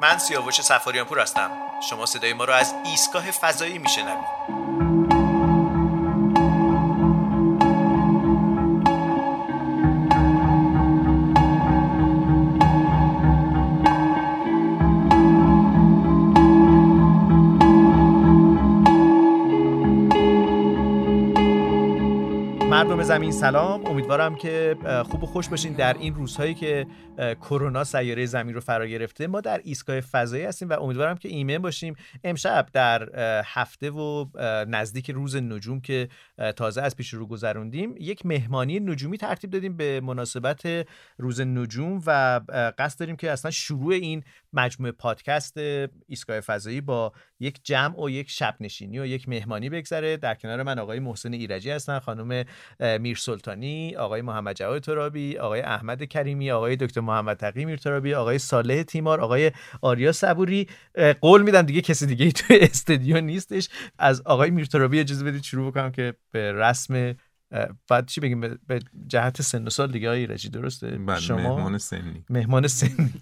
من سیاوش سفاریان پور هستم. شما صدای ما رو از ایستگاه فضایی میشنوید. مردم زمین سلام. امیدوارم که خوب و خوش باشین در این روزهایی که کرونا سیاره زمین رو فرا گرفته. ما در ایستگاه فضایی هستیم و امیدوارم که ایمن باشیم. امشب در هفته و نزدیک روز نجوم که تازه از پیش رو گذروندیم یک مهمانی نجومی ترتیب دادیم به مناسبت روز نجوم و قصد داریم که اصلا شروع این مجموعه پادکست ایستگاه فضایی با یک جمع و یک شب نشینی و یک مهمانی بگذره. در کنار من آقای محسن ایرجی هستن خانم میر سلطانی آقای محمد جواد ترابی آقای احمد کریمی آقای دکتر محمد تقی میر ترابی آقای صالح تیمار آقای آریا صبوری. قول میدم دیگه کسی دیگه تو استودیو نیستش. از آقای میر ترابی اجازه بدید شروع بکنم که به رسم بعد چی بگیم؟ به جهت سن و سال دیگه ایرجی درسته؟ بله، شما؟ مهمان سنی. مهمان سنی.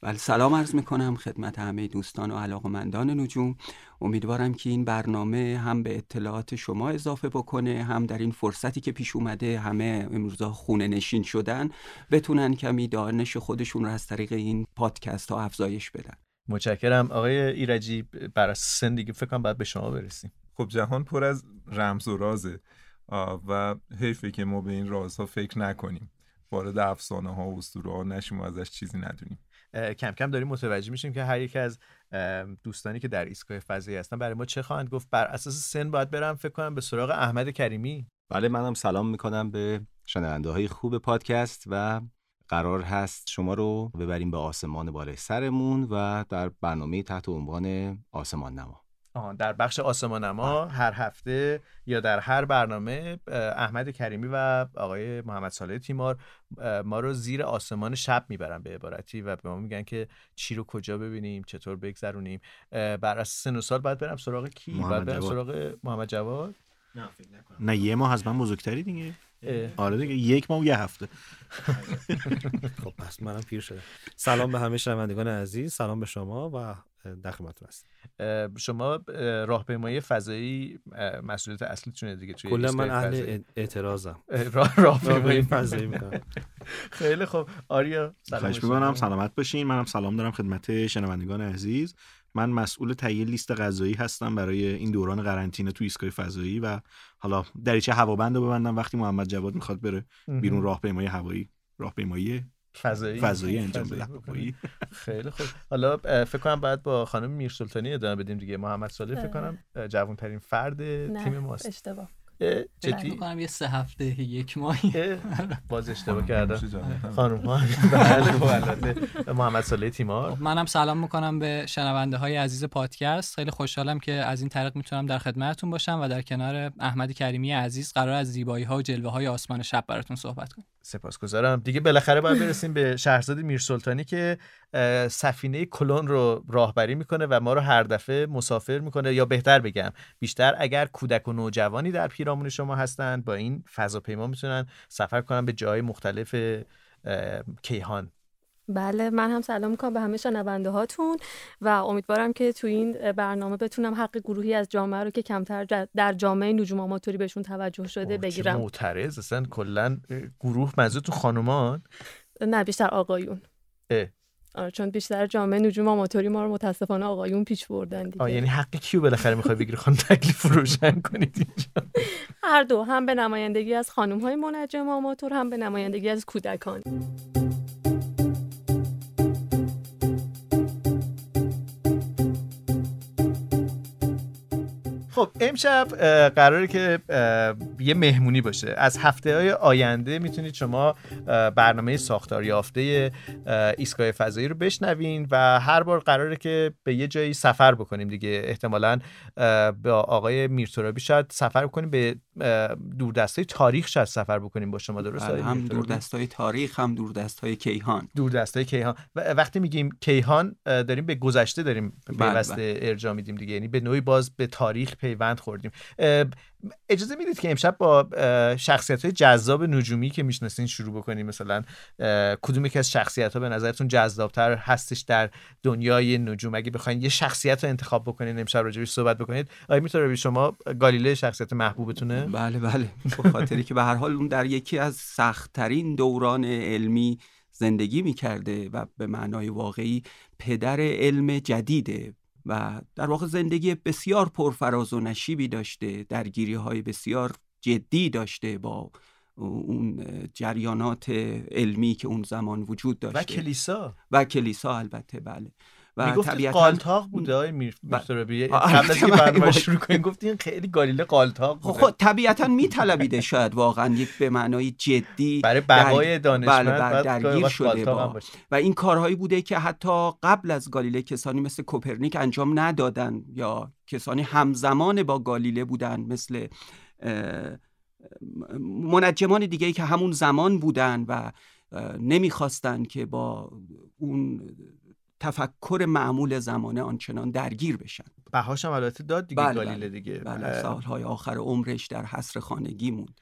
بله سلام عرض می‌کنم خدمت همه دوستان و علاقمندان نجوم. امیدوارم که این برنامه هم به اطلاعات شما اضافه بکنه هم در این فرصتی که پیش اومده همه امروزا خونه نشین شدن بتونن کمی دانش خودشون رو از طریق این پادکست ها افزایش بدن. متشکرم. آقای ایرجی بر سن دیگه فکر کنم باید به شما برسیم. خب جهان پر از رمز و رازه و حیفه که ما به این رازها فکر نکنیم. وارد افسانه ها و اسطوره ها نشیم و ازش چیزی ندونیم. کم کم داریم متوجه میشیم که هر یک از دوستانی که در ایستگاه فضایی هستن برای ما چه خواهند گفت. بر اساس سن باید برم فکر کنم به سراغ احمد کریمی. بله منم سلام می‌کنم به شنونده های خوب پادکست و قرار هست شما رو ببریم به آسمان بالای سرمون و در برنامه تحت عنوان آسمان نما در بخش آسمان ما. هر هفته یا در هر برنامه احمد کریمی و آقای محمد صالح تیمار ما رو زیر آسمان شب می‌برن به عبارتی و به ما میگن که چی رو کجا ببینیم چطور بگذرونیم. بر اساس سن و سال باید برم سراغ کی؟ باید برم سراغ محمد جواد؟ نه فکر نه یه ماه از من بزرگتری دیگه. آره دیگه یک ماه و یه هفته. خب پس منم پیر شده سلام به همه شنوندگان عزیز. سلام به شما و در خدمتتون هستم. شما راهپیمایی فضایی مسئولیت اصلیتونه دیگه توی کلا من اهل اعتراضم. راهپیمایی فضایی می‌کنم. خیلی خوب. آریا سلام سلامت باشین. منم سلام دارم خدمت شنوندگان عزیز. من مسئول تهیه لیست غذایی هستم برای این دوران قرنطینه تو ایستگاه فضایی و حالا دریچه هوابند رو ببندم وقتی محمد جواد می‌خواد بره بیرون راهپیمایی هوایی راهپیمایی فضایی. فضایی انجام بده خیلی خوب. حالا فکر کنم بعد با خانم میر سلطانی ادامه بدیم دیگه. محمد صالح فکر کنم جوان ترین فرد تیم ماست. اشتباه. جدی؟ می‌کنم یه سه هفته یک ماهی باز اشتباه کردم. خانم ها بله محمد صالح تیمار. خب، منم سلام می‌کنم به شنونده های عزیز پادکست. خیلی خوشحالم که از این طریق می‌تونم در خدمتتون باشم و در کنار احمد کریمی عزیز قرار از زیبایی ها و جلوه های آسمان شب براتون صحبت کنم. سپاسگزارم. دیگه بالاخره باید برسیم به شهرزاد میرسلطانی که سفینه کلون رو راهبری می‌کنه و ما رو هر دفعه مسافر می‌کنه. یا بهتر بگم بیشتر اگر کودک و نوجوانی در پیرامون شما هستند با این فضاپیما می‌تونن سفر کنن به جای مختلف کیهان. بله من هم سلام می‌کنم به همه شنونده هاتون و امیدوارم که تو این برنامه بتونم حق گروهی از جامعه رو که کمتر در جامعه نجوم آماتوری بهشون توجه شده بگیرم. معترض اصلا کلا گروه تو خانومان نه بیشتر آقایون. اه. آره چون بیشتر جامعه نجوم آماتوری ما رو متاسفانه آقایون پیش بردن دیگه. یعنی حق کیو بالاخره می‌خوای بگیری خانم تکلیف روشن کنید اینجا؟ هر دو هم به نمایندگی از خانم های منجم آماتور هم به نمایندگی از کودکان. خب امشب قراره که یه مهمونی باشه. از هفته های آینده می‌تونید شما برنامه ساختار یافته ایستگاه فضایی رو بشنوین و هر بار قراره که به یه جایی سفر بکنیم دیگه. احتمالا با آقای میرترابی شاید سفر بکنیم به دوردستای تاریخ شاید سفر بکنیم با شما درست بله، هم دوردستای تاریخ هم دوردستای کیهان. دوردستای کیهان. و وقتی میگیم کیهان داریم به گذشته داریم بله، بله. ارجاع میدیم دیگه. یعنی به نوعی باز به تاریخ پیوند خوردیم. اجازه می‌دید که امشب با شخصیت های جذاب نجومی که می‌شناسین شروع بکنیم. مثلا کدوم یکی از شخصیت ها به نظرتون جذابتر هستش در دنیای نجوم؟ اگه بخواین یه شخصیت رو انتخاب بکنین امشب راجبش صحبت بکنید. آیا می‌تونه شما گالیله شخصیت محبوبتونه؟ بله بله. به خاطری که به هر حال اون در یکی از سختترین دوران علمی زندگی می‌کرده و به معنای واقعی پدر علم جدیده. و در واقع زندگی بسیار پرفراز و نشیبی داشته درگیری های بسیار جدی داشته با اون جریانات علمی که اون زمان وجود داشته. و کلیسا. و کلیسا البته بله. و طبیعتا قالتاق بوده آقای میرترابی قبل از که برنامه شروع کنیم گفتین خیلی گالیله قالتاق بوده. خب طبیعتا میطلبیده شاید واقعا یک به معنای جدی برای بقای دانشمند بله درگیر شده با و این کارهایی بوده که حتی قبل از گالیله کسانی مثل کوپرنیک انجام ندادن یا کسانی همزمان با گالیله بودن مثل منجمان دیگه ای که همون زمان بودن و نمی‌خواستن که با اون تفکر معمول زمانه آنچنان درگیر بشن. بهاش هم البته داد دیگه بله گالیله بله. دیگه. بله سالهای آخر عمرش در حصر خانگی موند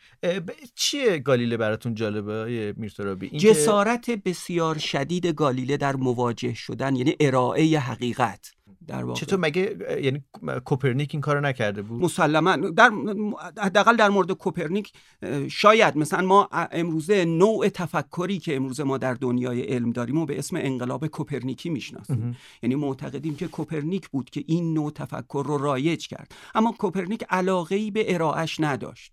چیه گالیله براتون جالبه میرترابی؟ جسارت بسیار شدید گالیله در مواجه شدن یعنی ارائه حقیقت. در واقع. چطور مگه یعنی کوپرنیک این کارو نکرده بود؟ مسلما. در حداقل در مورد کوپرنیک شاید مثلا ما امروزه نوع تفکری که امروزه ما در دنیای علم داریم و به اسم انقلاب کوپرنیکی می‌شناسیم. یعنی معتقدیم که کوپرنیک بود که این نوع تفکر رو رایج کرد. اما کوپرنیک علاقه ای به ارائهش نداشت.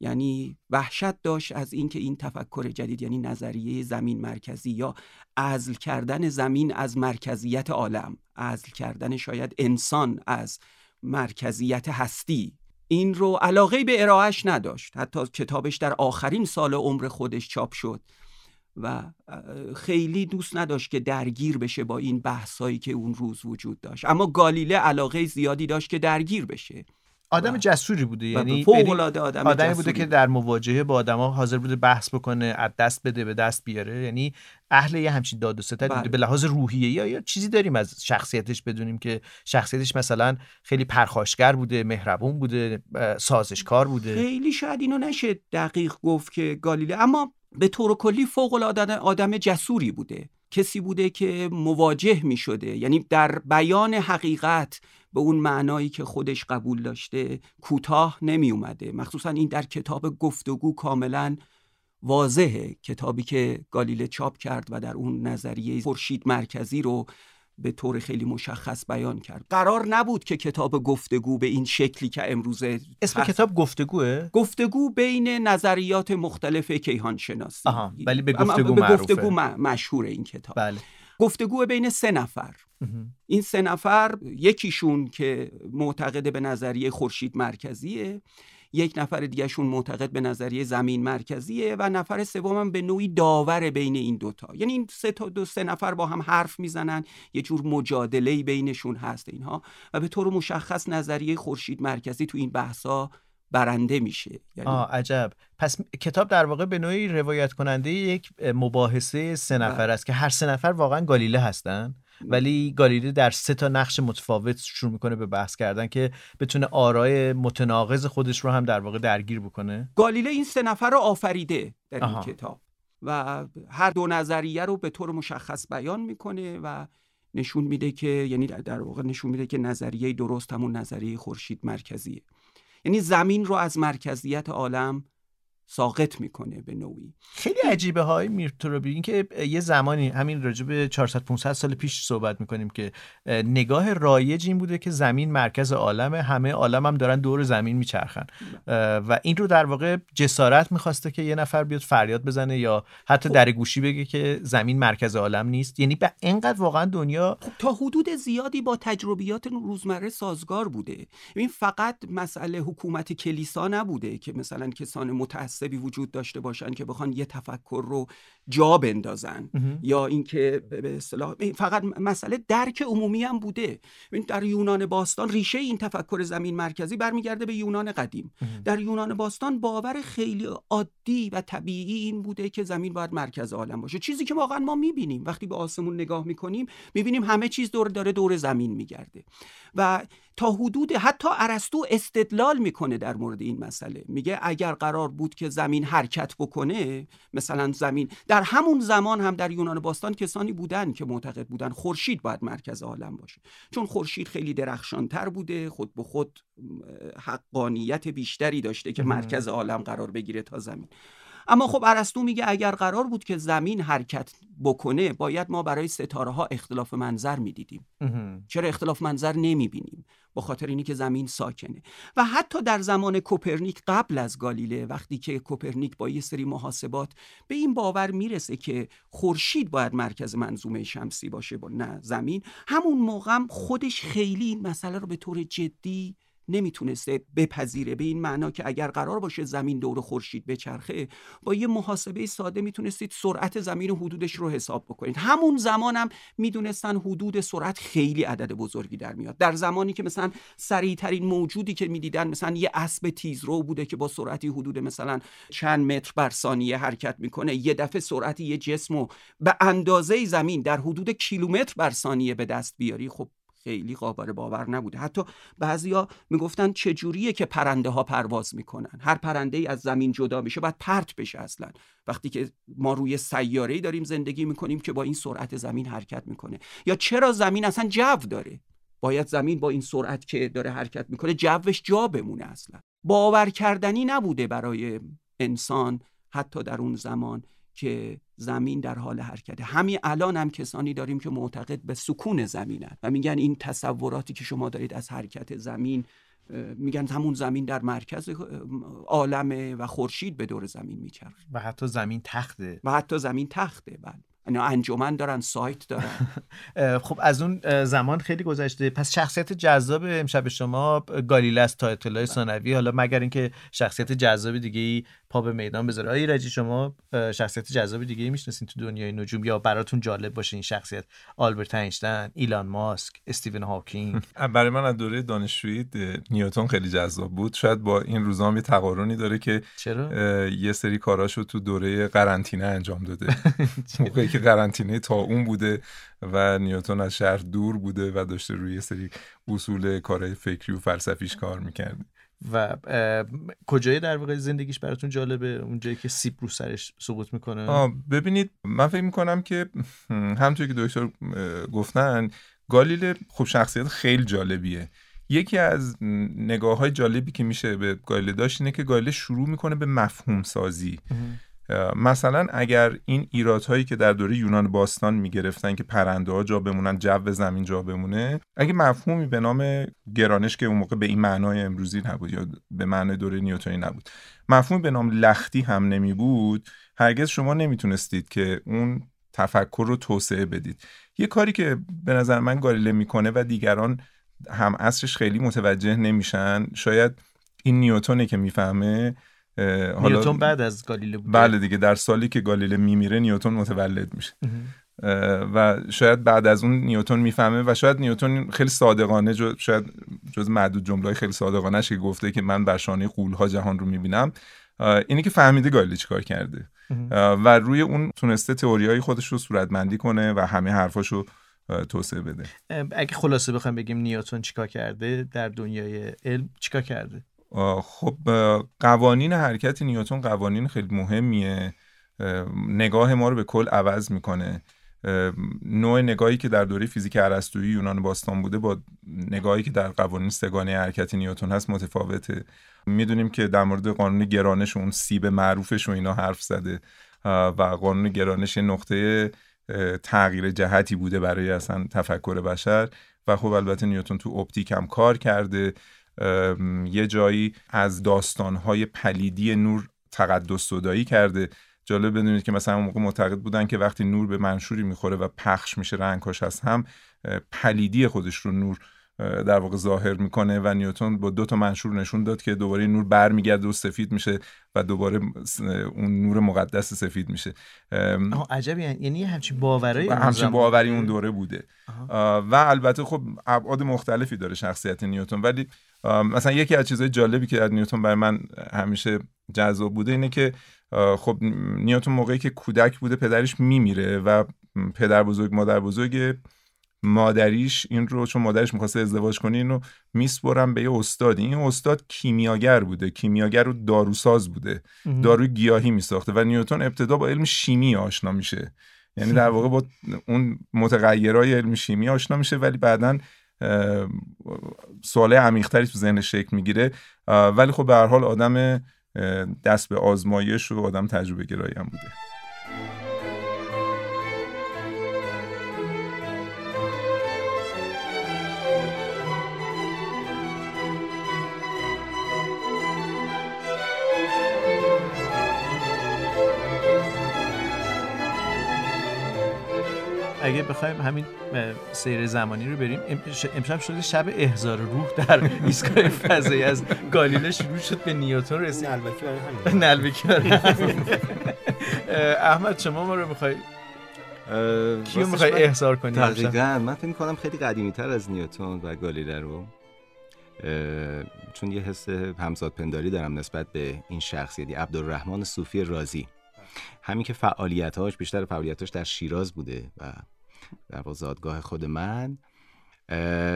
یعنی وحشت داشت از اینکه این تفکر جدید یعنی نظریه زمین مرکزی یا ازل کردن زمین از مرکزیت عالم ازل کردن شاید انسان از مرکزیت هستی این رو علاقه به ارائهش نداشت. حتی کتابش در آخرین سال عمر خودش چاپ شد و خیلی دوست نداشت که درگیر بشه با این بحثایی که اون روز وجود داشت. اما گالیله علاقه زیادی داشت که درگیر بشه. آدم جسوری بوده یعنی فوق العاده آدم آدمی بوده که در مواجهه با آدما حاضر بوده بحث بکنه از دست بده به دست بیاره. یعنی اهل یه همچین داد و ستد بوده. به لحاظ روحیه یا یا چیزی داریم از شخصیتش بدونیم که شخصیتش مثلا خیلی پرخاشگر بوده مهربون بوده سازشکار بوده. خیلی شاید اینو نشه دقیق گفت که گالیله. اما به طور کلی فوق العاده آدم جسوری بوده. کسی بوده که مواجه می شده یعنی در بیان حقیقت به اون معنایی که خودش قبول داشته کوتاه نمی اومده مخصوصا این در کتاب گفتگو کاملا واضحه. کتابی که گالیله چاپ کرد و در اون نظریه خورشید مرکزی رو به طور خیلی مشخص بیان کرد. قرار نبود که کتاب گفتگو به این شکلی که امروزه اسم کتاب گفتگوه گفتگو بین نظریات مختلف کیهان شناسی ولی به گفتگو به معروفه. گفتگو مشهور این کتاب. بله. گفتگو بین سه نفر. این سه نفر یکیشون که معتقد به نظریه خورشید مرکزیه یک نفر دیگهشون معتقد به نظریه زمین مرکزیه و نفر سومم به نوعی داور بین این دوتا یعنی این سه تا دو سه نفر با هم حرف می‌زنن یه جور مجادله بینشون هست اینها و به طور مشخص نظریه خورشید مرکزی تو این بحثا برنده میشه. یعنی... آه عجب. پس کتاب در واقع به نوعی روایت کننده یک مباحثه سه نفر است که هر سه نفر واقعا گالیله هستن ولی گالیله در سه تا نقش متفاوت شروع می‌کنه به بحث کردن که بتونه آرای متناقض خودش رو هم در واقع درگیر بکنه. گالیله این سه نفر رو آفریده در این کتاب و هر دو نظریه رو به طور مشخص بیان می‌کنه و نشون میده که یعنی در واقع نشون میده که نظریه درست همون نظریه خورشید مرکزیه. یعنی زمین رو از مرکزیت عالم ساقط می‌کنه به نوعی. خیلی عجیبه های میرتروبی این که یه زمانی همین راجع به 400 500 سال پیش صحبت می‌کنیم که نگاه رایج این بوده که زمین مرکز عالم همه عالم هم دارن دور زمین میچرخن. و این رو در واقع جسارت می‌خواسته که یه نفر بیاد فریاد بزنه یا حتی در گوشی بگه که زمین مرکز عالم نیست. یعنی به اینقدر واقعا دنیا خب تا حدود زیادی با تجربیات روزمره سازگار بوده. این فقط مسئله حکومت کلیسا نبوده که مثلا کسان متأثر متعصبی وجود داشته باشن که بخوان یه تفکر رو جا بندازن. یا اینکه به اصطلاح فقط مسئله درک عمومی هم بوده. در یونان باستان ریشه این تفکر زمین مرکزی برمیگرده به یونان قدیم. در یونان باستان باور خیلی عادی و طبیعی این بوده که زمین باید مرکز عالم باشه. چیزی که واقعا ما می‌بینیم. وقتی به آسمون نگاه می‌کنیم می‌بینیم همه چیز دور داره دور زمین میگرده. و تا حدود حتی ارسطو استدلال می‌کنه در مورد این مسئله. میگه اگر قرار بود که زمین حرکت بکنه مثلا زمین در همون زمان هم در یونان باستان کسانی بودن که معتقد بودن خورشید باید مرکز عالم باشه. چون خورشید خیلی درخشانتر بوده خود به خود حقانیت بیشتری داشته که مرکز عالم قرار بگیره تا زمین. اما خب ارسطو میگه اگر قرار بود که زمین حرکت بکنه باید ما برای ستاره ها اختلاف منظر می‌دیدیم. چرا اختلاف منظر نمی‌بینیم؟ با خاطر اینی که زمین ساکنه. و حتی در زمان کوپرنیک قبل از گالیله وقتی که کوپرنیک با یه سری محاسبات به این باور می‌رسه که خورشید باید مرکز منظومه شمسی باشه با نه زمین همون موقع خودش خیلی این مسئله رو به طور جدی نمی‌تونسته بپذیره. به این معنا که اگر قرار باشه زمین دور خورشید بچرخه با یه محاسبه ساده می‌تونستید سرعت زمین و حدودش رو حساب بکنید. همون زمانم هم می‌دونستن حدود سرعت خیلی عدد بزرگی در میاد. در زمانی که مثلا سریعترین موجودی که می‌دیدن مثلا یه اسب تیزرو بوده که با سرعتی حدود مثلا چند متر بر ثانیه حرکت می‌کنه یه دفعه سرعت یه جسم رو به اندازه زمین در حدود کیلومتر بر ثانیه به دست بیاری خب خیلی قابل باور نبوده. حتی بعضیا می‌گفتن چجوریه که پرنده ها پرواز می‌کنن؟ هر پرنده ای از زمین جدا میشه باید پرت بشه اصلا. وقتی که ما روی سیاره داریم زندگی می‌کنیم که با این سرعت زمین حرکت می‌کنه. یا چرا زمین اصلا جو داره؟ باید زمین با این سرعت که داره حرکت می‌کنه جوش جا بمونه اصلا. باور کردنی نبوده برای انسان حتی در اون زمان که زمین در حال حرکته. همین الان هم کسانی داریم که معتقد به سکون زمینن و میگن این تصوراتی که شما دارید از حرکت زمین میگن همون زمین در مرکز عالمه و خورشید به دور زمین میچرخه. و حتی زمین تخته. و حتی زمین تخته بله. اینا انجمن دارن سایت دارن. خب از اون زمان خیلی گذشته. پس شخصیت جذاب امشب شما گالیله است تا اطلاع ثانوی حالا مگر اینکه شخصیت جذاب دیگه ای پا به میدان بذاره. آیا رجی شما شخصیت جذاب دیگه ای می‌شناسین تو دنیای نجوم یا براتون جالب باشه این شخصیت؟ آلبرت اینشتین ایلان ماسک استیون هاکینگ برای من از دوره دانشجویی نیوتن خیلی جذاب بود. شاید با این روزام یه تقارنی داره که چرا؟ یه سری کاراشو تو دوره قرنطینه انجام داده. موقعی که قرنطینه تا اون بوده و نیوتن از شهر دور بوده و داشته روی سری اصول کارهای فکری و فلسفیش کار می‌کرده. و کجای در واقع زندگیش براتون جالبه؟ اونجایی که سیب رو سرش سقوط می‌کنه؟ ببینید من فکر می‌کنم که همونطور که دکتر گفتن گالیله خب شخصیت خیلی جالبیه. یکی از نگاه های جالبی که میشه به گالیله داشت اینه که گالیله شروع می‌کنه به مفهوم سازی مثلا اگر این ایرادهایی که در دوره یونان باستان می‌گرفتن که پرنده ها جا بمونن جو زمین جا بمونه اگه مفهومی به نام گرانش که اون موقع به این معنای امروزی نبود یا به معنای دوره نیوتنی نبود مفهومی به نام لختی هم نمی بود هرگز شما نمی‌تونستید که اون تفکر رو توسعه بدید. یه کاری که به نظر من گالیله می‌کنه و دیگران هم اصرش خیلی متوجه نمیشن شاید این نیوتونه که می‌فهمه نیوتون بعد از گالیله بوده. بله دیگه در سالی که گالیله میمیره نیوتون متولد میشه. و شاید بعد از اون نیوتون می‌فهمه و شاید نیوتون خیلی صادقانه جو شاید جز معدود جمله خیلی صادقانه که گفته که من بر شانه قولها جهان رو می‌بینم. اینی که فهمیده گالیله چیکار کرده. و روی اون تونسته تئوریای خودش رو صورتبندی کنه و همه حرفاشو توسعه بده. اگه خلاصه بخوام بگیم نیوتن چیکار کرده در دنیای علم چیکار کرده؟ خب قوانین حرکت نیوتن قوانین خیلی مهمیه. نگاه ما رو به کل عوض می‌کنه. نوع نگاهی که در دوره فیزیک ارسطویی یونان باستان بوده با نگاهی که در قوانین سگانه حرکت نیوتن هست متفاوته. می‌دونیم که در مورد قانون گرانش اون سیب معروفش و اینا حرف زده. و قانون گرانش نقطه تغییر جهتی بوده برای اصلا تفکر بشر. و خب البته نیوتن تو اپتیک هم کار کرده. یه جایی از داستانهای پلیدی نور تقدس صدایی کرده. جالب بدونید که مثلا موقع معتقد بودن که وقتی نور به منشوری می‌خوره و پخش میشه رنگاش از هم پلیدی خودش رو نور در واقع ظاهر می‌کنه و نیوتن با دو تا منشور نشون داد که دوباره نور برمیگرده و سفید میشه و دوباره اون نور مقدس سفید میشه. عجبی یعنی همچین باورایی همچین باوری اون دوره بوده. و البته خب ابعاد مختلفی داره شخصیت نیوتن ولی مثلا یکی از چیزهای جالبی که از نیوتن برای من همیشه جذاب بوده اینه که خب نیوتن موقعی که کودک بوده پدرش میمیره و پدر بزرگ مادر بزرگ مادریش این رو چون مادرش می‌خواسته ازدواج کنه اینو میسپرم به یه استادی این استاد کیمیاگر بوده. کیمیاگر و داروساز بوده. داروی گیاهی میساخته و نیوتن ابتدا با علم شیمی آشنا میشه. یعنی در واقع با اون متغیرهای علم شیمی آشنا میشه ولی بعدا سوال عمیقتری تو ذهن شکل می‌گیره. ولی خب به هر حال آدم دست به آزمایش و آدم تجربه گرایی هم بوده. اگه بخوایم همین سیر زمانی رو بریم امشب شده شب احزار روح در ایستگاه فضایی از گالیله شروع شد به نیوتن رسید. نلبکی برای همین. نلبکی احمد شما ما رو می‌خوای کیو می‌خوای احضار کنی دقیقا من فکر کنم خیلی قدیمی تر از نیوتن و گالیله رو. چون یه حس همزاد پنداری دارم نسبت به این شخصیتی عبدالرحمن صوفی رازی. همین که فعالیتاش بیشتر فعالیتاش در شیراز بوده و در زادگاه خود من.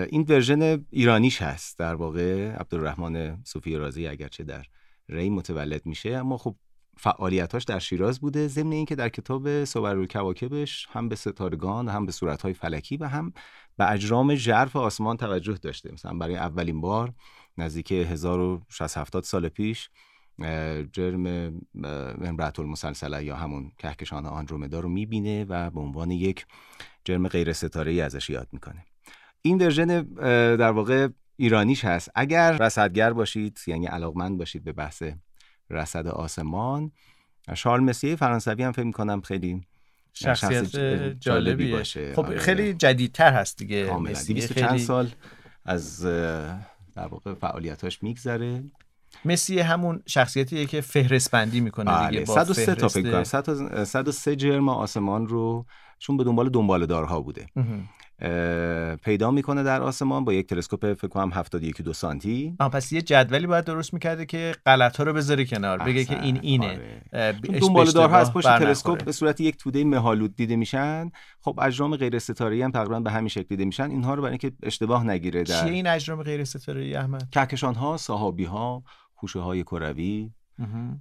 این ورژن ایرانیش هست. در واقع عبدالرحمن صوفی رازی اگرچه در ری متولد میشه اما خب فعالیتاش در شیراز بوده. ضمن اینکه در کتاب صور کواکبش هم به ستارگان هم به صورتهای فلکی و هم به اجرام ژرف آسمان توجه داشته. مثلا برای اولین بار نزدیک 1670 سال پیش جرم امرأت المسلسله یا همون کهکشان آندرومدا رو می‌بینه و به عنوان یک جرم غیر ستاره ای ازش یاد می‌کنه. این ورژن در واقع ایرانیش هست. اگر رصدگر باشید یعنی علاقمند باشید به بحث رصد آسمان شارل مسیه فرانسوی هم فکر می‌کنم خیلی شخصیت جالبی باشه. خب آره. خیلی جدیدتر هست دیگه. کاملا. خیلی... چند سال از در واقع فعالیتاش میگذره. مسی همون شخصیتیه که فهرست بندی می‌کنه دیگه بله. با 103 تا فکر کنم. 103 جرم آسمان رو چون به دنبال دنبال دارها بوده پیدا می‌کنه در آسمان با یک تلسکوپ فکر کنم 71 دو سانتی. آه پس یه جدولی باید درست می‌کرده که غلط ها رو بذاره کنار بگه که این اینه. آره. دنبال دارها از پشت تلسکوپ به صورت یک توده مهالود دیده میشن. خب اجرام غیر ستاره هم تقریبا به همین شکل دیده میشن. اینها رو برای اینکه اشتباه نگیره در چیه این اجرام غیر ستاره احمد؟ کهکشان ها صحابی ها خوشه های کروی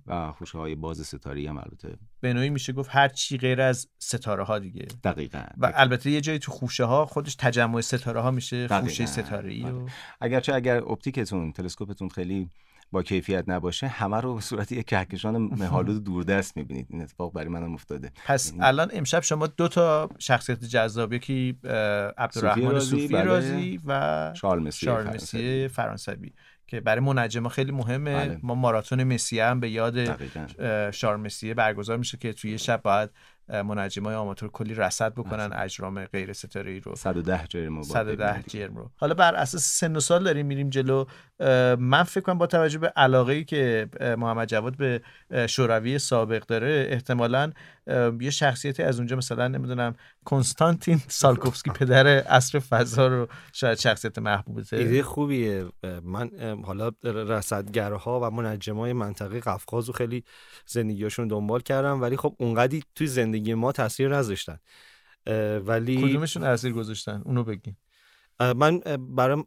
و خوشه های باز ستاره هم البته. به نوعی میشه گفت هر چی غیر از ستاره ها دیگه. دقیقا. و البته یه جایی تو خوشه ها خودش تجمع ستاره ها میشه خوشه ستاره ای و... بله. اگرچه اگر اپتیکتون تلسکوپتون خیلی با کیفیت نباشه همه رو به صورت یک کهکشان مهالود دوردست می‌بینید. این اتفاق برای منم افتاده. پس یعنی الان امشب شما دو تا شخصیت جذاب یکی عبدالرحمن صوفی رازی و شارل مسی فرانسوی. که برای منجمه خیلی مهمه بله. ما ماراتون مسیه هم به یاد شار مسیه برگزار میشه که توی شب باید منجم های آماتور کلی رصد بکنن اجرام غیر ستاره ای رو. 110 جرم 110 جرم رو. حالا بر اساس سن و سال داریم میریم جلو. من فکر کنم با توجه به علاقه ای که محمد جواد به شوروی سابق داره احتمالا یه شخصیتی از اونجا مثلا نمی‌دونم کنستانتین سالکوفسکی پدر اصر فضا رو شاید شخصیت محبوبته ایده خوبیه. من حالا رصدگرها و منجمای منطقه قفقاز رو خیلی زندگیشون دنبال کردم ولی خب اونقدی توی زندگی ما تاثیر نذاشتن. ولی کدومشون تاثیر گذاشتن؟ اونو بگین. من برام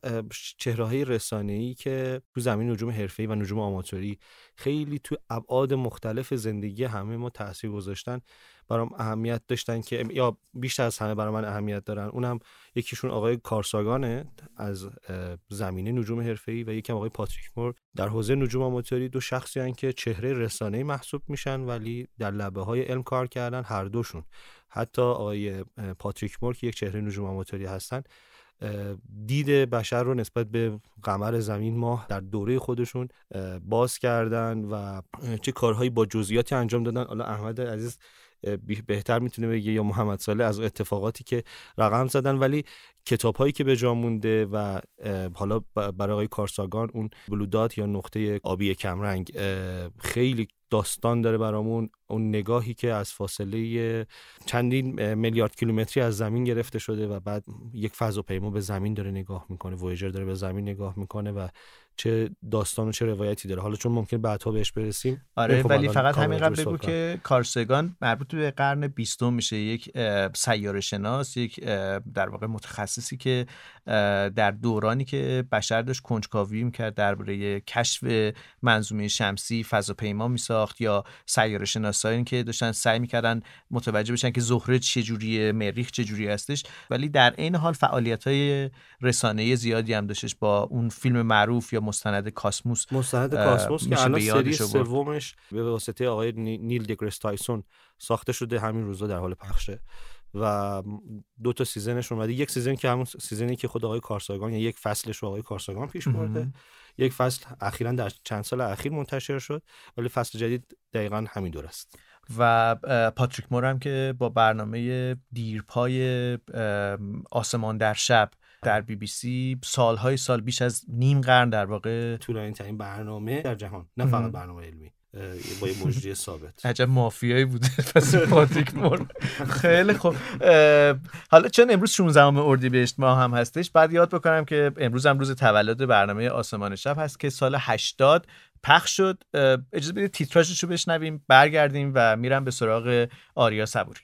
چهره های رسانه ای که تو زمین نجوم حرفه‌ای و نجوم آماتوری خیلی تو ابعاد مختلف زندگی همه ما تاثیر گذاشتن. برام اهمیت داشتن که یا بیشتر از همه برای من اهمیت دارن. اونم یکیشون آقای کارساگانه از زمینه نجوم حرفه‌ای و یکم آقای پاتریک مور در حوزه نجوم آماتوری. دو شخصی هن که چهره رسانه‌ای محسوب میشن ولی در لبه های علم کار کردن هر دوشون. حتی آقای پاتریک مور که یک چهره نجوم آماتوری هستن دید بشر رو نسبت به قمر زمین ماه در دوره خودشون باز کردن و چه کارهایی با جزئیاتی انجام دادن. حالا احمد عزیز بهتر می‌تونه بگه یا محمد صالح از اتفاقاتی که رقم زدن. ولی کتاب هایی که به جا مونده و حالا برای آقای کارساگان اون بلودات یا نقطه آبی کمرنگ خیلی داستان داره برامون. اون نگاهی که از فاصله چندین میلیارد کیلومتری از زمین گرفته شده و بعد یک فضاپیما به زمین داره نگاه می‌کنه. وویجر داره به زمین نگاه می‌کنه و چه داستان و چه روایتی داره. حالا چون ممکن بعدها بهش برسیم آره ولی فقط همین قبل بگو که کارسگان مربوط به قرن بیستم میشه. یک سیاره شناس یک در واقع متخصصی که در دورانی که بشر داشت کنجکاوی می‌کرد درباره کشف منظومه شمسی فضاپیما میساخت یا سیاره شناسایی که داشتن سعی می‌کردن متوجه بشن که زهره چجوریه مریخ چجوری هستش. ولی در این حال فعالیت های رسانه زیادی هم داشتش با اون فیلم معروف یا مستند کاسموس مستند کاسموس که الان سری سومش به واسطه آقای نیل دگراس تایسون ساخته شده همین روزا در حال پخشه. و دو تا season ش اومده. یک season که همون season ی که خود آقای کارل ساگان یا یک فصلش رو آقای کارل ساگان پیش برده. یک فصل اخیرا در چند سال اخیر منتشر شد ولی فصل جدید دقیقا همین دور است. و پاتریک مور هم که با برنامه دیرپای آسمان در شب در بی بی سی سالهای سال بیش از نیم قرن در واقع طولانی ترین برنامه در جهان نه فقط برنامه علمی. با یه مجری ثابت. عجب مافیایی بوده. پس پاتریک مور. خیلی خوب. حالا چون امروز 16 اردیبهشت ماه هم هستش بعد یاد بکنم که امروز هم روز تولد برنامه آسمان شب هست که سال 80 پخش شد. اجازه بدید تیتراژش رو بشنویم برگردیم و میرم به سراغ آریا صبوری.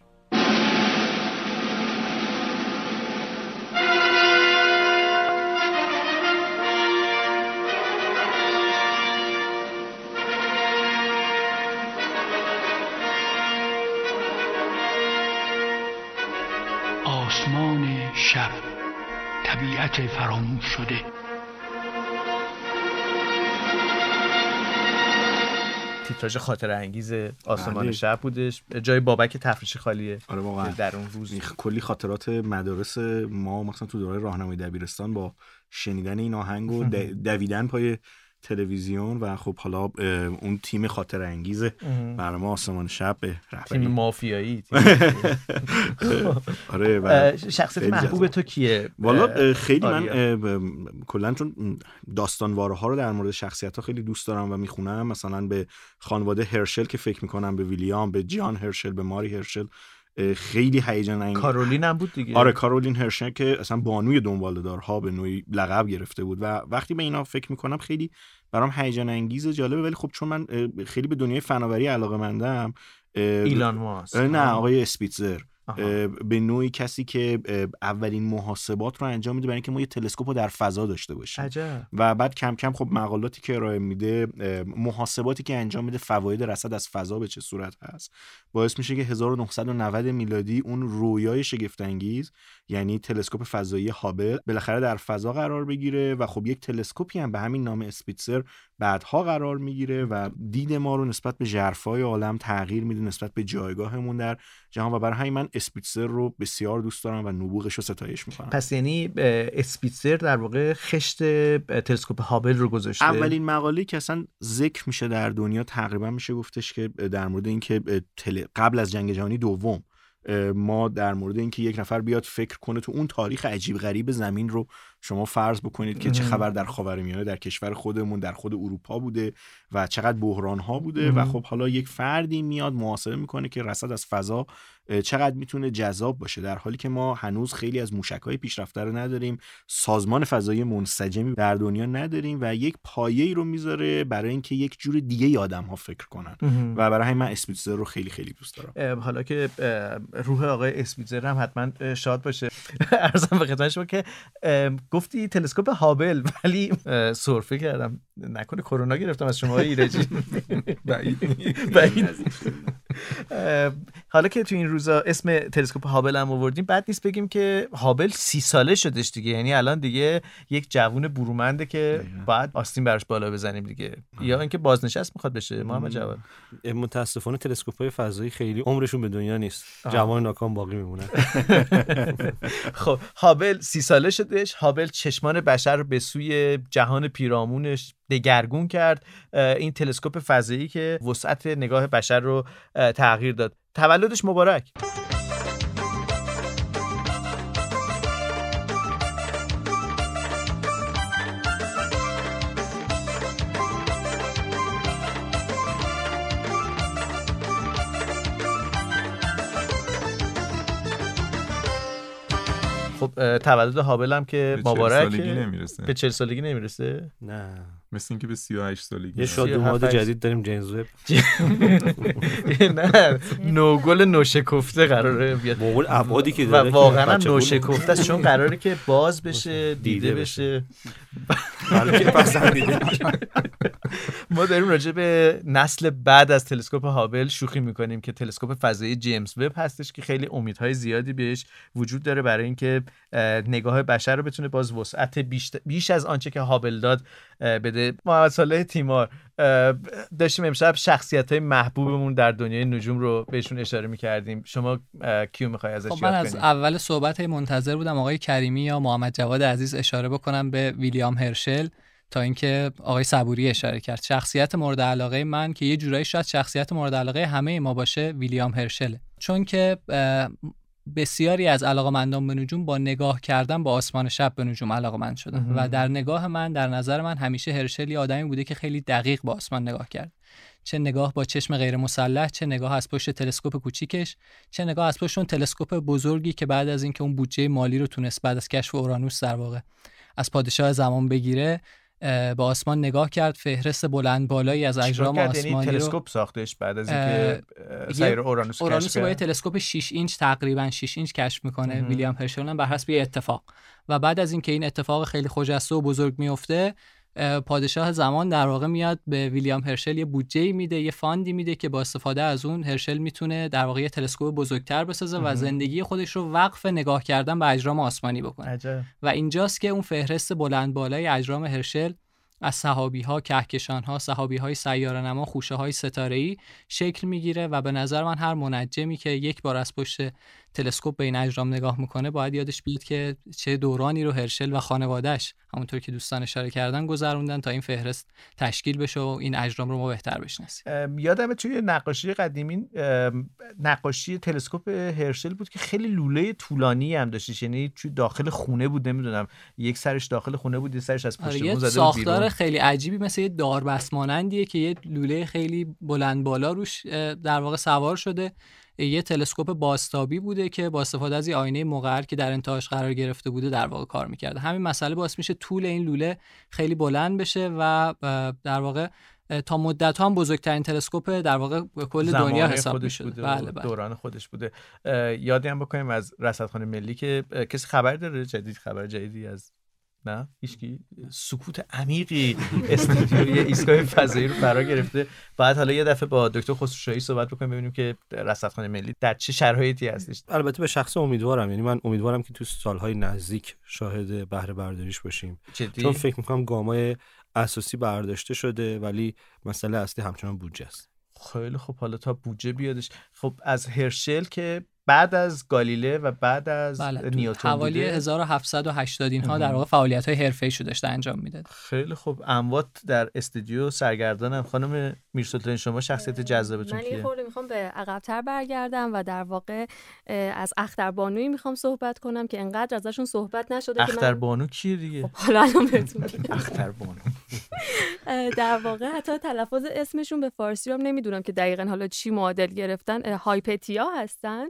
فراموش شده. تیتراژ خاطر انگیز آسمان بله. شب بودش. جای بابک تفریش خالیه. آره واقعا. در اون روز کلی خاطرات مدارس ما مثلا تو دوره راهنمای دبیرستان با شنیدن این آهنگ و دویدن پای تلویزیون و خب حالا اون تیم خاطر انگیز برنامه آسمان شب به تیم مافیایی آره شخصیت محبوب تو کیه؟ والا خیلی من کلا چون داستانواره ها رو در مورد شخصیت ها خیلی دوست دارم و می‌خونم. مثلا به خانواده هرشل که فکر می‌کنم به ویلیام به جان هرشل به ماری هرشل. خیلی هیجان انگیز. کارولین هم بود دیگه. آره کارولین هرشن که اصلا بانوی دنبالدارها به نوعی لقب گرفته بود. و وقتی به اینا فکر می‌کنم خیلی برام هیجان انگیز جالبه ولی خب چون من خیلی به دنیای فناوری علاقه مندم ایلان ماسک. نه آقای اسپیتزر. به نوعی کسی که اولین محاسبات رو انجام میده برای اینکه ما یه تلسکوپ رو در فضا داشته باشیم. عجب. و بعد کم کم خب مقالاتی که ارائه میده محاسباتی که انجام میده فواید رصد از فضا به چه صورت هست؟ باعث میشه که 1990 میلادی اون رویای شگفت انگیز یعنی تلسکوپ فضایی هابل بالاخره در فضا قرار بگیره و خب یک تلسکوپی هم به همین نام اسپیتزر بعدها قرار می‌گیره و دید ما رو نسبت به ژرفای عالم تغییر میده نسبت به جایگاهمون در جهان. و برای همین من اسپیتزر رو بسیار دوست دارم و نبوغش رو ستایش می‌کنم. پس یعنی اسپیتزر در واقع خشت تلسکوپ هابل رو گذاشته؟ اولین مقاله که اصلا ذکر میشه در دنیا تقریبا میشه گفتش که در مورد اینکه قبل از جنگ جهانی دوم ما در مورد اینکه یک نفر بیاد فکر کنه تو اون تاریخ عجیب غریب زمین رو شما فرض بکنید که چه خبر در خاورمیانه در کشور خودمون در خود اروپا بوده و چقدر بحران ها بوده و خب حالا یک فردی میاد محاسبه می‌کنه که رصد از فضا چقدر می‌تونه جذاب باشه در حالی که ما هنوز خیلی از موشک های پیشرفته رو نداریم سازمان فضایی منسجمی در دنیا نداریم و یک پایه رو می‌ذاره برای اینکه یک جور دیگه آدم ها فکر کنن. و برای همین من اسپیتزر رو خیلی خیلی دوست دارم. حالا که روح آقای اسپیتزر هم حتما شاد باشه. ارزم به خدمت شما که گفتی تلسکوپ هابل ولی سرفه کردم. نکنه کرونا گرفتم از شما ایرجی. حالا که تو این روزا اسم تلسکوپ هابل هم آوردیم بعد نیست بگیم که هابل سی ساله شدش دیگه. یعنی الان دیگه یک جوون برومنده که بعد آستین براش بالا بزنیم دیگه. یا اینکه بازنشست می‌خواد بشه. محمد جواد. متاسفانه تلسکوپ های فضایی خیلی عمرشون به دنیا نیست. جوان ناکام باقی میمونن خب هابل سی ساله شدش. هابل چشمان بشر رو به سوی جهان پیرامونش دگرگون کرد این تلسکوپ فضایی که وسعت نگاه بشر رو تغییر داد. تولدش مبارک. خب تولد هابل هم که به 40 مبارک. سالگی نمی‌رسه. به 40 سالگی نمی‌رسه؟ نه. مثل اینکه به 38 سالگی یه 37 جدید داریم جیمز وب نه نوگل نوشکفته قراره بیاد. موقع ابعادی که و داره واقعا. نوشکفته است چون قراره که باز بشه دیده بشه. بله که پسندیده ما داریم راجع به نسل بعد از تلسکوپ هابل شوخی می‌کنیم که تلسکوپ فضایی جیمز وب هستش که خیلی امیدهای زیادی بهش وجود داره برای اینکه اه، نگاه بشر رو بتونه باز وسعت بیش, بیش از آنچه که هابل داد بده. محمد صالح تیمار داشتیم امشب شخصیت های محبوبمون در دنیای نجوم رو بهشون اشاره می‌کردیم. شما کیو می‌خوای ازش خب من از اول صحبت منتظر بودم. آقای کریمی یا محمد جواد عزیز اشاره بکنم به ویلیام هرشل. تا اینکه آقای صبوری اشاره کرد. شخصیت مورد علاقه من که یه جورایی شاید شخصیت مورد علاقه همه ما باشه ویلیام هرشله. چون که بسیاری از علاقمندان به نجوم با نگاه کردن با آسمان شب به نجوم علاقمند شدن. و در نگاه من در نظر من همیشه هرشل یه آدمی بوده که خیلی دقیق با آسمان نگاه کرد. چه نگاه با چشم غیر مسلح چه نگاه از پشت تلسکوپ کوچیکش چه نگاه از پشت اون تلسکوپ بزرگی که بعد از اینکه اون بودجه مالی رو تونست بعد از کشف اورانوس در واقع از پادشاه زمان بگیره به آسمان نگاه کرد فهرست بلند بالایی از اجرام؟ یعنی آسمانی رو تلسکوپ ساختش بعد از اینکه سیر اورانوس اورانوس با یه تلسکوپ 6 اینچ تقریبا 6 اینچ کشف می‌کنه. ویلیام هرشل هم بر حسب یه اتفاق و بعد از اینکه این اتفاق خیلی خجسته و بزرگ میفته پادشاه زمان در واقع میاد به ویلیام هرشل یه بودجه میده یه fund ی میده که با استفاده از اون هرشل می‌تونه در واقع یه تلسکوپ بزرگتر بسازه و. زندگی خودش رو وقف نگاه کردن به اجرام آسمانی بکنه عجب و اینجاست که اون فهرست بلند بالای اجرام هرشل از سحابی ها، کهکشان ها، سحابی های سیاره نما، خوشه های ستاره ای شکل می‌گیره و به نظر من هر منجمی که یک بار از پشت تلسکوپ به این اجرام نگاه می‌کنه باید یادش بیاد که چه دورانی رو هرشل و خانوادهش همونطور که دوستان اشاره کردن گذروندن تا این فهرست تشکیل بشه و این اجرام رو ما بهتر بشناسیم. ام، یادمه توی نقاشی قدیمی نقاشی تلسکوپ هرشل بود که خیلی لوله طولانی هم داشتش یعنی توی داخل خونه بود نمی‌دونم یک سرش داخل خونه بود یه سرش از آره، پشت بون زده ساختار بیرون. خیلی عجیبی مثل یه داربست مانندیه که یه لوله خیلی بلند بالا روش در واقع سوار شده. یه تلسکوپ باستابی بوده که با استفاده از یه آینه مقعر که در انتهاش قرار گرفته بوده در واقع کار می‌کرده. همین مسئله باعث میشه طول این لوله خیلی بلند بشه و در واقع تا مدت ها هم بزرگترین تلسکوپ در واقع کل دنیا حساب خودش می‌شده. بوده بله بله. دوران خودش بوده. یادی هم بکنیم از رصدخانه ملی که کسی خبر داره؟ جدید خبر جدیدی از نه؟ هیچکی؟ سکوت عمیقی استودیوی ایستگاه فضایی رو فرا گرفته. بعد حالا یه دفعه با دکتر خسروشاهی صحبت بکنیم ببینیم که رصدخانه ملی در چه شرایطی هستش. البته به شخص امیدوارم یعنی من امیدوارم که تو سالهای نزدیک شاهد بهره برداریش باشیم. جدی؟ چون فکر می‌کنم گامای اساسی برداشته شده ولی مسئله اصلی همچنان بودجه است. خیلی خب حالا تا بودجه بیادش. خب از هرشل که بعد از گالیله و بعد از بله نیوتن حوالی بوده 1780 اینها در. واقع فعالیت های حرفه‌ای شو داشته انجام می‌داد. خیلی خوب. اموات در استودیو سرگردانم. خانم میرسلطان شما شخصیت جذابتون من یه خورده می‌خوام به عقبتر برگردم و در واقع از اختربانویی می‌خوام صحبت کنم که انقدر ازشون صحبت نشده که من اختربانو کیه دیگه؟ خب حالا الان بهتون. اختربانو در واقع حتی تلفظ اسمشون به فارسی رو هم نمی‌دونم که دقیقا حالا چی معادل گرفتن. هایپتیا هستن.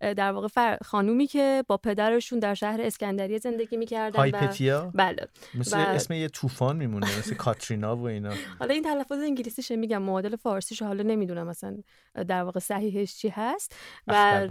در واقع فر... خانومی که با پدرشون در شهر اسکندریه زندگی می‌کردن هایپتیا بله مثل و- اسم یه طوفان میمونه مثل کاترینا و اینا حالا این تلفظ انگلیسیش میگم معادل فارسیش حالا نمی‌دونم مثلا در واقع صحیحش چی هست و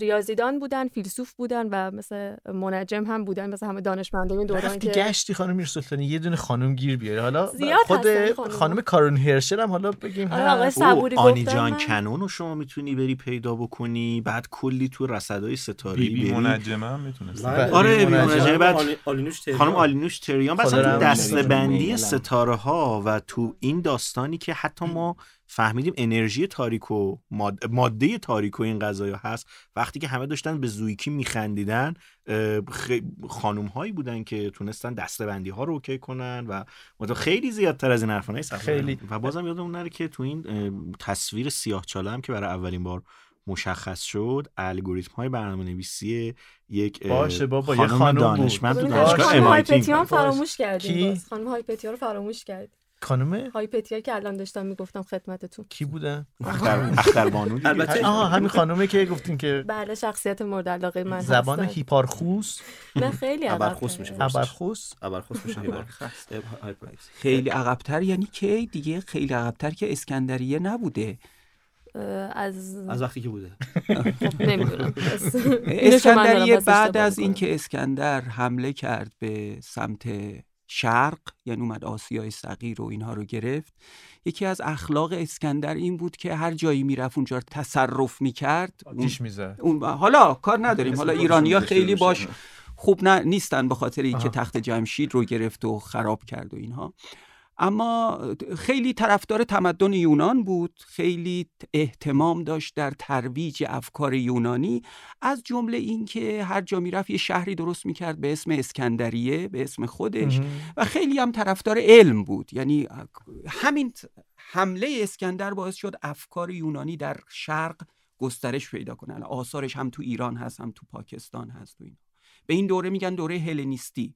ریاضیدان بودن فیلسوف بودن و مثل منجم هم بودن مثل همه دانشمندان این دوران که گشتی خانم میرسلطانی یه دونه خانم گیر بیاری حالا خود. خانم کارون هرشل هم حالا بگیم آره، آقای هست. صبوری او آنی جان. کنون رو شما می‌تونی بری پیدا بکنی بعد کلی تو رصدای ستاره‌ای بی بی بری منجمه هم می‌تونست آره، بی منجمه. بعد آلی- آلینوش تریان. خانم آلینوش تریان رحم دستبندی کنه. ستاره ها و تو این داستانی که حتی ما فهمیدیم انرژی تاریک و ماد- ماده تاریک و این قضايا هست وقتی که همه داشتن به زویکی میخندیدن خانوم هایی بودن که تونستن دستبندی ها رو اوکی کنن و مت- خیلی زیادتر از این حرفا نیست خیلی. و بازم یادمون نره که تو این تصویر سیاه چاله هم که برای اولین بار مشخص شد الگوریتم های برنامه نویسی یک باشه بابا، یه خانم خانم. دانشمند تو. دانشگاه باشه. فراموش کردیم کی؟ باز. خانم هایپتیا رو فراموش کردیم خانم هایپتیا که الان داشتم می‌گفتم خدمتتون کی بودن اختر اختربانو دیگه. البته آها همین خانومه که گفتین که بله شخصیت مورد علاقه من زبان. هیپارخوس نه خیلی ابرخوس عقب میشه. ابرخوس ابرخوس میشه. خیلی عقبتر یعنی که دیگه خیلی عقبتر که اسکندریه نبوده از از وقتی که بوده نمی‌دونم اسکندریه بعد از اینکه اسکندر حمله کرد به سمت شرق یعنی اومد آسیای صغیر و اینها رو گرفت یکی از اخلاق اسکندر این بود که هر جایی می‌رفت اونجا رو تصرف می‌کرد آتیش می‌زد اون حالا کار نداریم حالا ایرانیا خیلی باش. خوب نه نیستن به خاطر اینکه. تخت جمشید رو گرفت و خراب کرد و اینها اما خیلی طرفدار تمدن یونان بود. خیلی احتمام داشت در ترویج افکار یونانی. از جمله اینکه هر جا می‌رفت یه شهری درست می‌کرد به اسم اسکندریه به اسم خودش. و خیلی هم طرفدار علم بود. یعنی همین حمله اسکندر باعث شد افکار یونانی در شرق گسترش پیدا کنه. آثارش هم تو ایران هست هم تو پاکستان هست و اینا. به این دوره میگن دوره هلنیستی.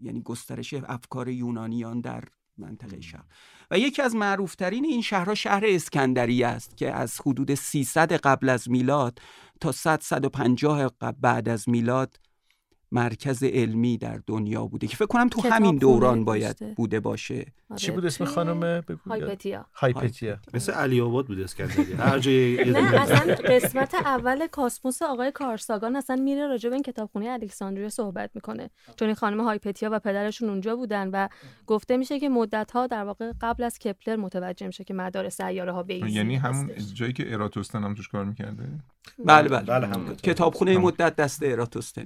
یعنی گسترش افکار یونانیان در منطقه شرق و یکی از معروفترین این شهرها شهر اسکندریه است که از حدود 300 قبل از میلاد تا 100 150 قبل بعد از میلاد مرکز علمی در دنیا بوده که فکر کنم تو همین دوران. باید بوده باشه. چی بود اسم خانم؟ بگو هایپتیا. هایپتیا. مثل علی آباد بوده اسکندریه. هر جای نه اصلا قسمت اول کاسموس آقای کارساگان اصلا میره راجع به این کتابخونه الکساندریا صحبت می‌کنه. چون این خانم هایپتیا و پدرشون اونجا بودن و گفته میشه که مدت ها در واقع قبل از کپلر متوجه میشه که مدار سیاره ها به این یعنی همون. جایی که اراتوستن هم توش کار می‌کرده؟ بله بله, بله، کتابخونه مدت دست اراتوستن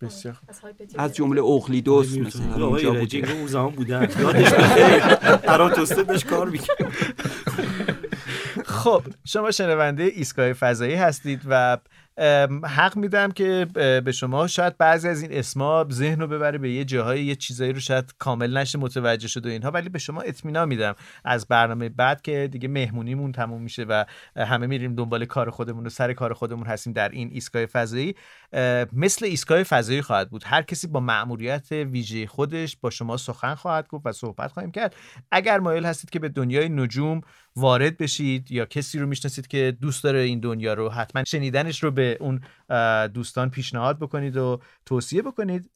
بسیار. از هایپتیا از جمله اقلیدوس مثلا اونجا بوده اون زمان بودن. یادش بخیر اراتوسته داشت کار می‌کرد. خب شما شنونده ایستگاه فضایی هستید و حق میدم که به شما شاید بعضی از این اسما ذهن رو ببره به یه جاهای یه چیزایی رو شاید کامل نشه متوجه شد اینها. ولی به شما اطمینان میدم از برنامه بعد که دیگه مهمونیمون تموم میشه و همه میریم دنبال کار خودمون و سر کار خودمون هستیم در این ایستگاه فضایی. مثل ایستگاه فضایی خواهد بود. هر کسی با مأموریت ویژه خودش با شما سخن خواهد گفت و صحبت خواهیم کرد. اگر مایل هستید که به دنیای نجوم وارد بشید یا کسی رو می‌شناسید که دوست داره این دنیا رو حتما شنیدنش رو به اون دوستان پیشنهاد بکنید و توصیه بکنید.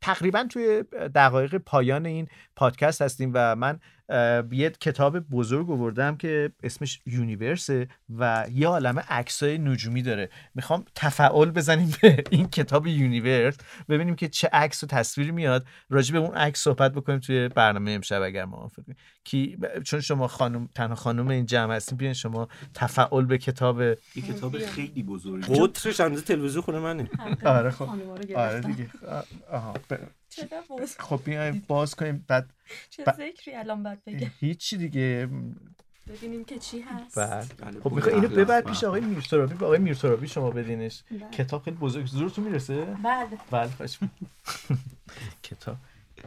تقریبا توی دقایق پایان این پادکست هستیم و من یه کتاب بزرگ آوردم که اسمش Universe ه و یه عالمه عکسای نجومی داره. می‌خوام تفأل بزنیم به این کتاب Universe ببینیم که چه عکس و تصویری میاد. راجع به اون عکس صحبت بکنیم توی برنامه امشب اگر موافقی. کی چون شما خانم تنها خانم این جمع هستین بیاین شما تفعال به کتاب یه کتاب خیلی بزرگی. قطرش اندازه تلویزیون خونه منه. آره خب. آره. دیگه. آه، آها. باز- خب بیایم باز کنیم بعد چه ذکری الان باید بگم؟ هیچی دیگه. ببینیم که چی هست. بعد بله، خب بود. می‌خوای اینو بله. ببر پیش آقای میرسرابی به آقای میرسرابی شما بدینش. بله. کتاب خیلی بزرگ. زورتون می‌رسه؟ بله. بله خوش کتاب.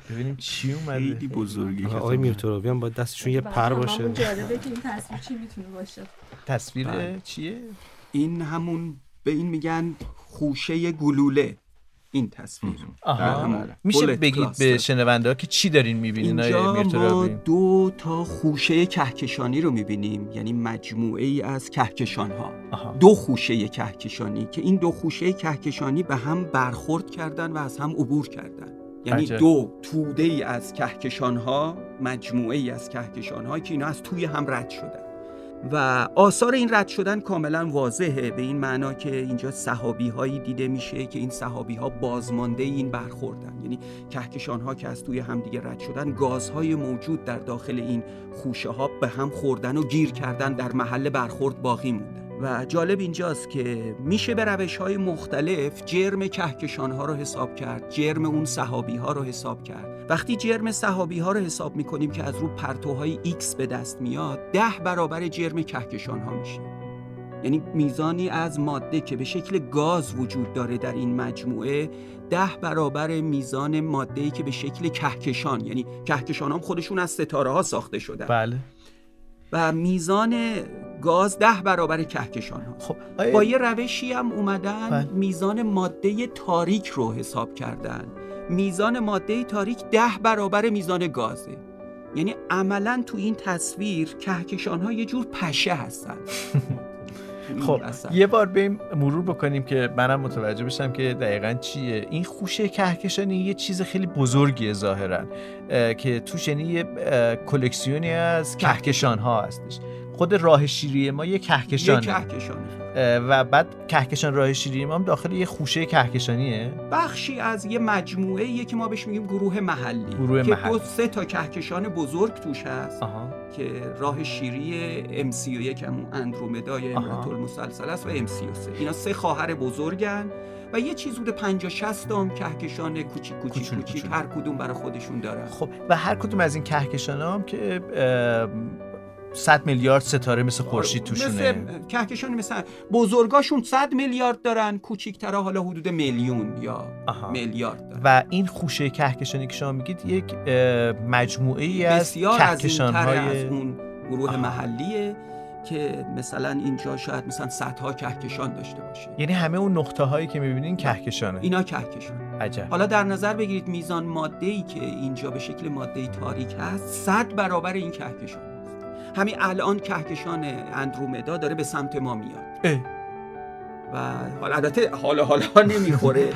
ببینیم چی اومده. خیلی بزرگی آقای کتاب. میرتوراوی هم باید دستشون یه بله، پر باشه جالبه که این تصویر چی می‌تونه باشه؟ تصویر بله. چیه؟ این همون به این میگن خوشه گلوله. این تصویر. آها. بله. میشه بگید. به شنونده ها که چی دارین می‌بینین؟ اینجا ما دو تا خوشه کهکشانی رو می‌بینیم. یعنی مجموعه ای از کهکشان ها آها. دو خوشه کهکشانی که این دو خوشه کهکشانی به هم برخورد کردن و از هم عبور کردن. یعنی عجب. دو توده ای از کهکشان ها مجموعه ای از کهکشان ها که اینا از توی هم رد شدن. و آثار این رد شدن کاملا واضحه. به این معنا که اینجا صحابی هایی دیده میشه که این صحابی ها بازمانده این برخوردن. یعنی کهکشان ها که از توی هم دیگه رد شدن گازهای موجود در داخل این خوشه ها به هم خوردن و گیر کردن در محل برخورد باقی موندن. و جالب اینجاست که میشه به روش های مختلف جرم کهکشان ها رو حساب کرد جرم اون صحابی ها رو حساب کرد. وقتی جرم صحابی ها رو حساب می‌کنیم که از رو پرتوهای X به دست میاد ده برابر جرم کهکشان ها میشه. یعنی میزانی از ماده که به شکل گاز وجود داره در این مجموعه ده برابر میزان ماده که به شکل کهکشان یعنی کهکشان هم خودشون از ستاره ها ساخته شدن. بله. و میزان گاز ده برابر کهکشان ها خب با یه روشی هم اومدن بله. میزان ماده تاریک رو حساب کردن. میزان ماده تاریک ده برابر میزان گازه. یعنی عملا تو این تصویر کهکشان ها یه جور پشه هستن. خب اصلا. یه بار بریم مرور بکنیم که منم متوجه بشم که دقیقا چیه این خوشه کهکشانی یه چیز خیلی بزرگیه ظاهرا اه، که توش یعنی یه کلکسیونی از کهکشان ها هستش خود راه شیری ما یه یه کهکشانه. کهکشانه اه، و بعد کهکشان راه شیری ما هم داخل یه خوشه کهکشانیه. بخشی از یه مجموعه یه که ما بهش میگیم گروه محلی. گروه که محلی. دو سه تا کهکشان بزرگ توش هست. آها. که راه شیری MC1 همون اندرومدای آها. امرات المسلسل است و MC3 اینا سه خواهر بزرگن و یه چیز حدود 50 60 تا کهکشان کوچیک کوچیک کوچیک. هر کدوم برای خودشون دارن. خب و هر کدوم از این کهکشان هم که 100 میلیارد ستاره مثل خورشید توشونه. مثل کهکشان مثلا بزرگاشون 100 میلیارد دارن کوچیک‌ترا حالا حدود میلیون یا. میلیارد دارن. و این خوشه کهکشانی که شما میگید یک مجموعه ای از از کهکشان از های اون گروه آها. محلیه که مثلا اینجا شاید مثلا صدها کهکشان داشته باشه. یعنی همه اون نقطه هایی که می‌بینین کهکشانه. اینا کهکشان. عجب. حالا در نظر بگیرید میزان ماده ای که اینجا به شکل ماده تاریک هست صد برابر این کهکشان. همین الان کهکشان اندرومدا داره به سمت ما میاد. و حالا البته حالا حالا نمی‌خوره.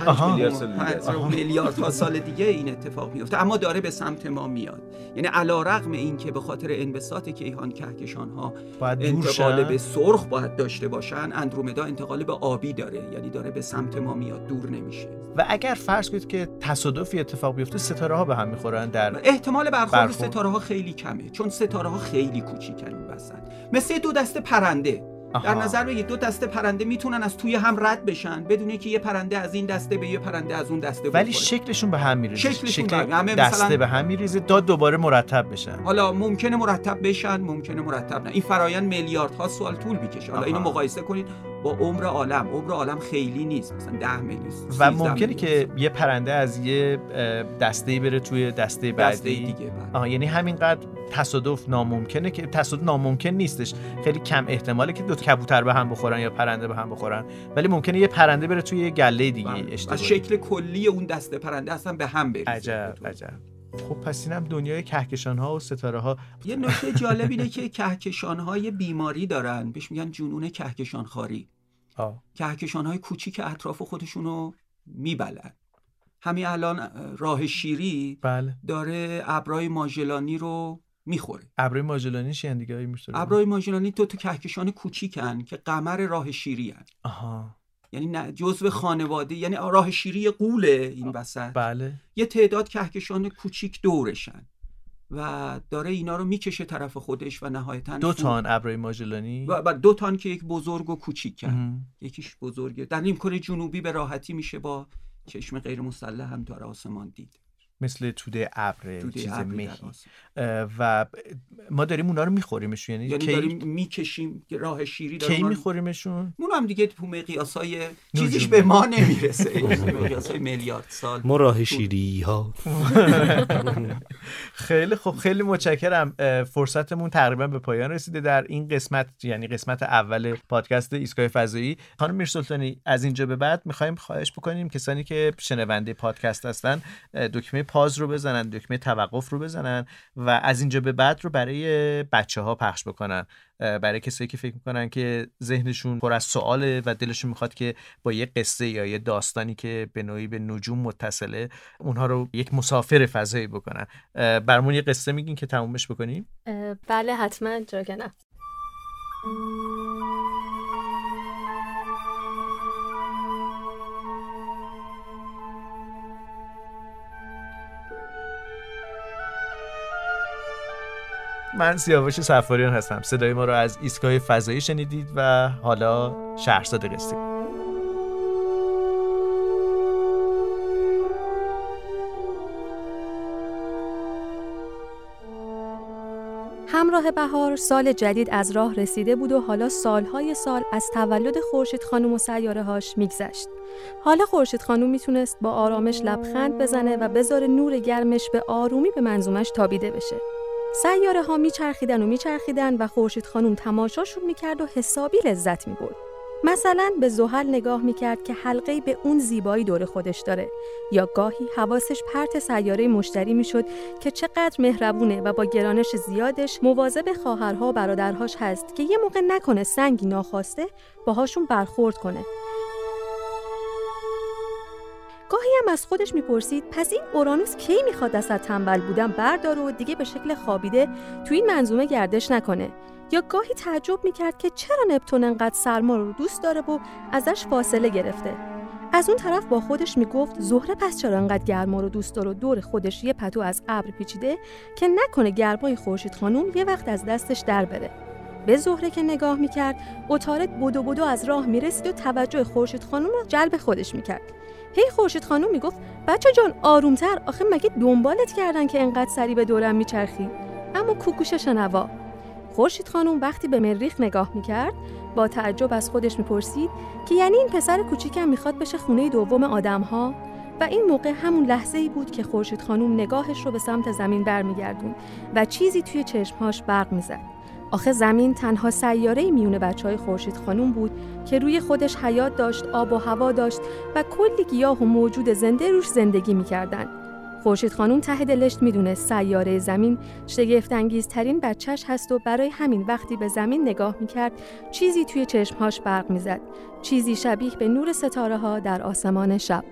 میلیارد سال سال دیگه این اتفاق میفته. اما داره به سمت ما میاد. یعنی علا رغم این که به خاطر انبساط کیهان کهکشان ها انتقال. به سرخ باید داشته باشن اندرومدا انتقال به آبی داره. یعنی داره به سمت ما میاد دور نمیشه. و اگر فرض کنید که تصادفی اتفاق بیفته ستاره ها به هم می‌خورن در احتمال برخورد برخورد. ستاره ها خیلی کمه. چون ستاره ها خیلی کوچیکن این وسط. مثل دو دسته پرنده. در آها. نظر بگید دو دسته پرنده می‌تونن از توی هم رد بشن بدون که یه پرنده از این دسته به یه پرنده از اون دسته ولی بخوره. شکلشون به هم میریزه. شکلشون شکل به- همه دسته مثلا- به هم میریزه داد دوباره مرتب بشن. حالا ممکنه مرتب بشن ممکنه مرتب نه. این فرایند میلیاردها سال طول می‌کشه. حالا. اینو مقایسه کنید با عمر عالم. عمر عالم خیلی نیست. مثلا 10 میلیون و 13 ممکنه که یه پرنده از یه دسته بره توی دسته بعدی. دسته دیگه بله. آها یعنی همینقدر تصادف ناممکنه که تصادف ناممکن نیستش. خیلی کم احتماله که دو کبوتر به هم بخورن یا پرنده به هم بخورن. ولی ممکنه یه پرنده بره توی یه گله دیگه بله. اشتباهی. از شکل کلی اون دسته پرنده اصلا به هم بریزه عجب عجب. خب پس اینم دنیای کهکشان ها و ستاره ها یه نکته جالب اینه که کهکشان های بیماری دارن. بهش میگن جنون کهکشان خاری. کهکشان های کوچیک اطراف خودشونو میبلن. همین الان اه، راه شیری بله. داره ابرای ماژلانی رو می‌خوره. ابرای ماژلانی چی دیگه؟ میشتره ابرای ماژلانی دو تا کهکشان کوچیکن که قمر راه شیری هن. آها. یعنی جزو خانواده یعنی راه شیری قوله این وسط. بله. یه تعداد کهکشان کوچیک دورشن و داره اینا رو می‌کشه طرف خودش و نهایتا دو تان ابرای ماژلانی و دو تان که یک بزرگ و کوچیک کرد. یکیش بزرگه در نیمکره جنوبی به راحتی میشه با چشم غیر مسلح هم داره آسمان دید. مثل توده ابر چیز مهی. و ما داریم اونا رو میخوریمشون یعنی, یعنی کی داریم می‌کشیم راه شیری داره کی میخوریمشون؟ اون هم دیگه تو مقیاس های نجومی. چیزیش به ما نمی‌رسه. مقیاس های میلیارد سال. ما راه شیری ها خیلی خب خیلی متشکرم. فرصتمون تقریبا به پایان رسیده. در این قسمت یعنی قسمت اول پادکست ایستگاه فضایی خانم میرسلطانی از اینجا به بعد می‌خوایم خواهش بکنیم کسانی که شنونده پادکست هستن دکمه پاز رو بزنن دکمه توقف رو بزنن و از اینجا به بعد رو برای بچه ها پخش بکنن. برای کسایی که فکر می‌کنن که ذهنشون پر از سواله و دلشون می‌خواد که با یه قصه یا یه داستانی که به نوعی به نجوم متصله اونها رو یک مسافر فضایی بکنن. اه، برامون یه قصه میگین که تمومش بکنیم. بله حتما چرا من سیاوش سفاریان هستم صدای ما رو از ایستگاه فضایی شنیدید و حالا شهرزاد قصه همراه بهار سال جدید از راه رسیده بود و حالا سالهای سال از تولد خورشید خانم و سیاره هاش میگذشت. حالا خورشید خانم می‌تونست با آرامش لبخند بزنه و بذاره نور گرمش به آرومی به منظومش تابیده بشه. سیاره ها میچرخیدن و میچرخیدن و خورشید خانم تماشاشون می‌کرد و حسابی لذت می‌برد. مثلا به زحل نگاه می‌کرد که حلقه به اون زیبایی دور خودش داره یا گاهی حواسش پرت سیاره مشتری می‌شد که چقدر مهربونه و با گرانش زیادش مواظب خواهرها و برادرهاش هست که یه موقع نکنه سنگی ناخواسته باهاشون برخورد کنه گاهی هم از خودش می‌پرسید پس این اورانوس کی می‌خواد از تنبل بودن برداره و دیگه به شکل خوابیده تو این منظومه گردش نکنه؟ یا گاهی تعجب می‌کرد که چرا نپتون انقدر سرما رو دوست داره و ازش فاصله گرفته؟ از اون طرف با خودش می‌گفت زهره پس چرا انقدر گرما رو دوست داره و دور خودش یه پتو از ابر پیچیده که نکنه گرمای خورشید خانوم یه وقت از دستش در بره. به زهره که نگاه می‌کرد اتارت بدو بدو از راه می‌رسید و توجه خورشید خانوم رو جلب خودش می‌کرد. هی خورشید خانوم می‌گفت بچه جان آرومتر. آخه مگه دنبالت کردن که انقدر سری به دورم میچرخی؟ اما کوکوش شنوا. خورشید خانم وقتی به مریخ نگاه می‌کرد با تعجب از خودش می‌پرسید که یعنی این پسر کوچیکم می‌خواد بشه خونه دوم آدمها؟ و این موقع همون لحظه ای بود که خورشید خانم نگاهش رو به سمت زمین برمیگردون و چیزی توی چشمهاش برق می‌زد. آخه زمین تنها سیاره میونه بچه های خورشید خانوم بود که روی خودش حیات داشت، آب و هوا داشت و کلی گیاه و موجود زنده روش زندگی می‌کردن. خورشید خانوم ته دلش می‌دونه سیاره زمین شگفت ترین بچهش هست و برای همین وقتی به زمین نگاه می‌کرد چیزی توی چشمهاش برق می‌زد. چیزی شبیه به نور ستاره ها در آسمان شب.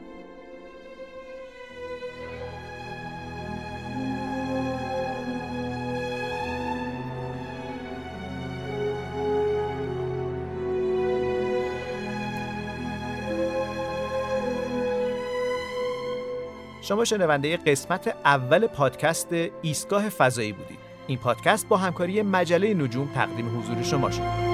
شما شنونده قسمت اول پادکست ایستگاه فضایی بودید. این پادکست با همکاری مجله نجوم تقدیم حضور شما شد.